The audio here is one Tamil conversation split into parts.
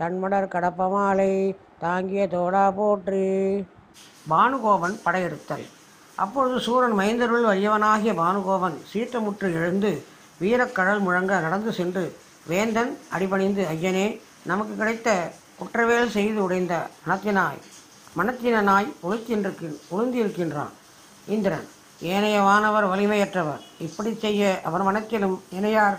தன்மடர் கடப்பமாலை தாங்கிய தோடா போற்றி. பானுகோபன் படையெடுத்தல். அப்பொழுது சூரன் மைந்தருள் வலியவனாகிய பானுகோபன் சீற்றமுற்று எழுந்து வீரக்கடல் முழங்க நடந்து சென்று வேந்தன் அடிபணிந்து ஐயனே நமக்கு கிடைத்த குற்றவேல் செய்து உடைந்த மனத்தினாய் மனத்தினனாய் உளுத்தின்றிருக்கு உளுந்திருக்கின்றான் இந்திரன். ஏனைய வானவர் வலிமையற்றவர். இப்படி செய்ய அவர் மனத்திலும் இணையார்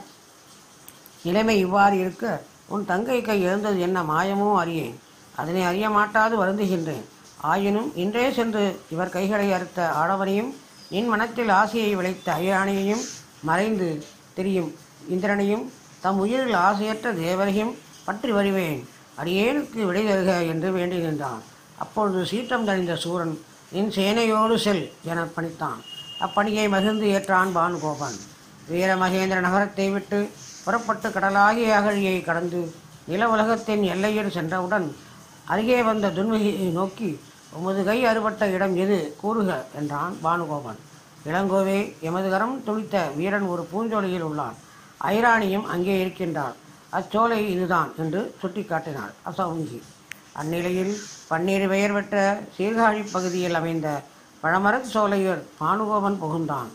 நிலைமை இவ்வாறு இருக்க உன் தங்கை கை எழுந்தது என்ன மாயமோ அறியேன். அதனை அறிய மாட்டாது வருந்துகின்றேன். ஆயினும் இன்றே சென்று இவர் கைகளை அறுத்த ஆடவனையும் என் மனத்தில் ஆசையை விளைத்த அயானையையும் மறைந்து திரியும் இந்திரனையும் தம் உயிரில் ஆசையற்ற தேவரையும் பற்றி வருவேன். அடியேனுக்கு விடை தருக என்று வேண்டி நின்றான் அப்பொழுது சீற்றம் தணிந்த சூரன் என் சேனையோடு செல் என பணித்தான். அப்பணியை மகிழ்ந்து ஏற்றான் பானுகோபன். வீரமகேந்திர நகரத்தை விட்டு புறப்பட்டு கடலாகிய அகழியை கடந்து நில உலகத்தின் எல்லையில் சென்றவுடன் அருகே வந்த துன்மகியை நோக்கி உமது கை அறுபட்ட இடம் எது? கூறுக என்றான் பானுகோபன். இளங்கோவே எமது கரம் துளித்த வீரன் ஒரு பூஞ்சோலையில் உள்ளான். ஐராணியும் அங்கே இருக்கின்றாள் அச்சோலை இதுதான் என்று சுட்டிக்காட்டினாள் அசௌங்கி அந்நிலையில் பன்னீர் பெயர் பெற்ற சீர்காழி பகுதியில் அமைந்த பழமரச் சோலையர் பானுகோபன் புகுந்தான்.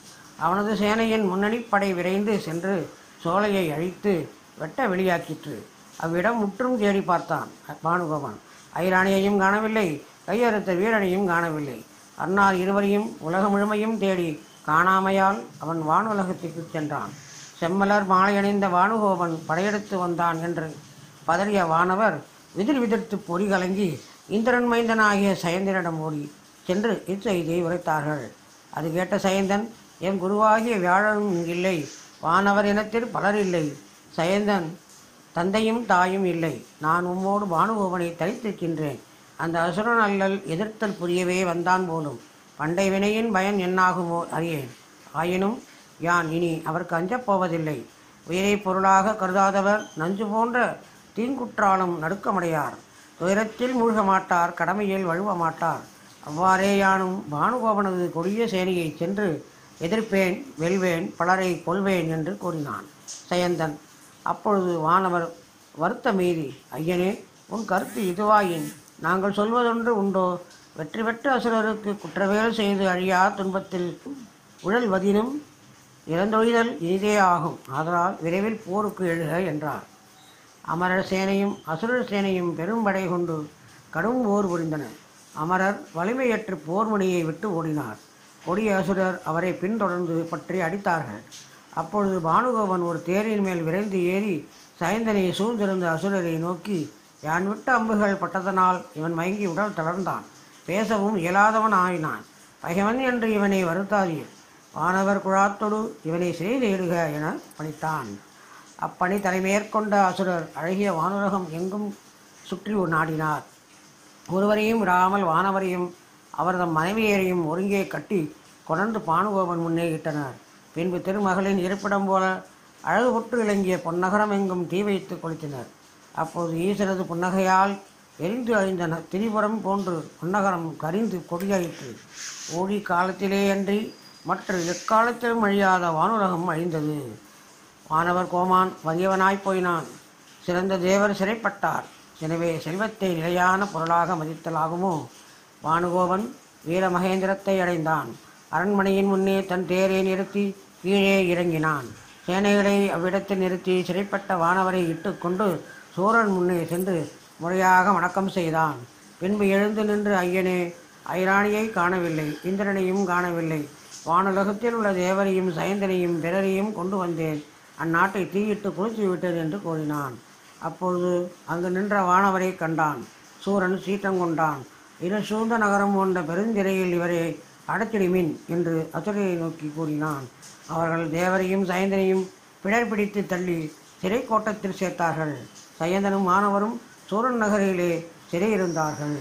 அவனது சேனையின் முன்னணிப்படை விரைந்து சென்று சோலையை அழித்து வெட்ட வெளியாக்கிற்று. அவ்விடம் முற்றும் தேடி பார்த்தான் பானுகோபன் ஐராணியையும் காணவில்லை கையறுத்த வீரனையும் காணவில்லை. அன்னார் இருவரையும் உலகம் முழுமையும் தேடி காணாமையால் அவன் வானுலகத்திற்கு சென்றான். செம்மலர் மாலை அணிந்த வானுகோபன் படையெடுத்து வந்தான் என்று பதறிய வானவர் விதிர் விதிர்த்து பொறி கலங்கி இந்திரன் மைந்தனாகிய சயந்தனிடம் ஓடி சென்று இச்செய்தியை உரைத்தார்கள். அது கேட்ட சயந்தன் என் குருவாகிய வியாழனும் இங்கில்லை. வானவர் இனத்தில் பலர் இல்லை. சயந்தன் தந்தையும் தாயும் இல்லை. நான் உம்மோடு பானுபவனை தரித்திருக்கின்றேன். அந்த அசுரன் அல்லல் எதிர்த்தல் புரியவே வந்தான் போலும். பண்டை வினையின் பயன் என்னாகுமோ அறியேன். ஆயினும் யான் இனி அவருக்கு அஞ்சப் போவதில்லை. உயிரை பொருளாக கருதாதவர் நஞ்சு போன்ற தீங்குற்றாலும் நடுக்கமடையார். துயரத்தில் மூழ்க மாட்டார் கடமையில் வழுவ மாட்டார். அவ்வாறேயானும் பானுகோபனது கொடிய சேனையை சென்று எதிர்ப்பேன் வெல்வேன் பலரை கொள்வேன் என்று கூறினான். சயந்தன் அப்பொழுது வானவர் வருத்த மீறி ஐயனே உன் கருத்து இதுவாயின் நாங்கள் சொல்வதொன்று உண்டோ? வெற்றி பெற்ற அசுரருக்கு குற்றவேல் செய்து அழியா துன்பத்தில் உழல்வதினும் இறந்தொழிதல் இனிதே ஆகும். அதனால் விரைவில் போருக்கு எழுக என்றார். அமரர் சேனையும் அசுரர் சேனையும் பெரும்படை கொண்டு கடும் போர் புரிந்தனர் அமரர் வலிமையற்று போர்மணியை விட்டு ஓடினார். கொடிய அசுரர் அவரை பின்தொடர்ந்து பற்றி அடித்தார்கள். அப்பொழுது பானுகோபன் ஒரு தேரின் மேல் விரைந்து ஏறி சயந்தனையை சூழ்ந்திருந்த அசுரரை நோக்கி யான் விட்ட அம்புகள் பட்டதனால் இவன் மயங்கி உடல் தளர்ந்தான். பேசவும் இயலாதவன் ஆயினான். பகைவன் என்று இவனை வருத்தாதீர். வானவர் குழாத்தொடு இவனை செய்திடுக என பணித்தான். அப்பணி தலைமேற்கொண்ட அசுரர் அழகிய வானுலகம் எங்கும் சுற்றி நாடினார். ஒருவரையும் விடாமல் வானவரையும் அவரது மனைவியரையும் ஒருங்கே கட்டி கொணர்ந்து பானுகோபன் முன்னே இட்டனர். பின்பு திருமகளின் இருப்பிடம் போல அழகு புற்று பொன்னகரம் எங்கும் தீ வைத்து கொளுத்தினர். அப்போது ஈஸ்வரது புன்னகையால் எரிந்து அழிந்தன. திரிபுரம் போன்று பொன்னகரம் கரிந்து கொடியாயிற்று ஓடி காலத்திலே அன்றி மற்ற எக்காலத்திலும் அழியாத வானுலகம் அழிந்தது. வானவர் கோமான் வலியவனாய் போயினான். சிறந்த தேவர் சிறைப்பட்டார். எனவே செல்வத்தை நிலையான பொருளாக மதித்தலாகுமோ? வானுகோபன் வீரமகேந்திரத்தை அடைந்தான். அரண்மனையின் முன்னே தன் தேரை நிறுத்தி கீழே இறங்கினான். சேனைகளை அவ்விடத்தில் நிறுத்தி சிறைப்பட்ட வானவரை இட்டுக்கொண்டு சூரன் முன்னே சென்று முறையாக வணக்கம் செய்தான். பின்பு எழுந்து நின்று ஐயனே ஐராணியை காணவில்லை இந்திரனையும் காணவில்லை. வானுலகத்தில் உள்ள தேவரையும் சயந்தனையும் பிறரையும் கொண்டு வந்தேன். அந்நாட்டை தீயிட்டு குளித்து விட்டது என்று கூறினான். அப்போது அங்கு நின்ற வானவரை கண்டான். சூரன் சீற்றம் கொண்டான் சூழ்ந்த நகரம் கொண்ட பெருந்திரையில் இவரை அடத்திடுமின் என்று அசுரரை நோக்கி கூறினான். அவர்கள் தேவரையும் சயந்தனையும் பிடர் பிடித்து தள்ளி சிறை கோட்டத்தில் சேர்த்தார்கள். சயந்தனும் மாணவரும் சூரன் நகரிலே சிறையிருந்தார்கள்.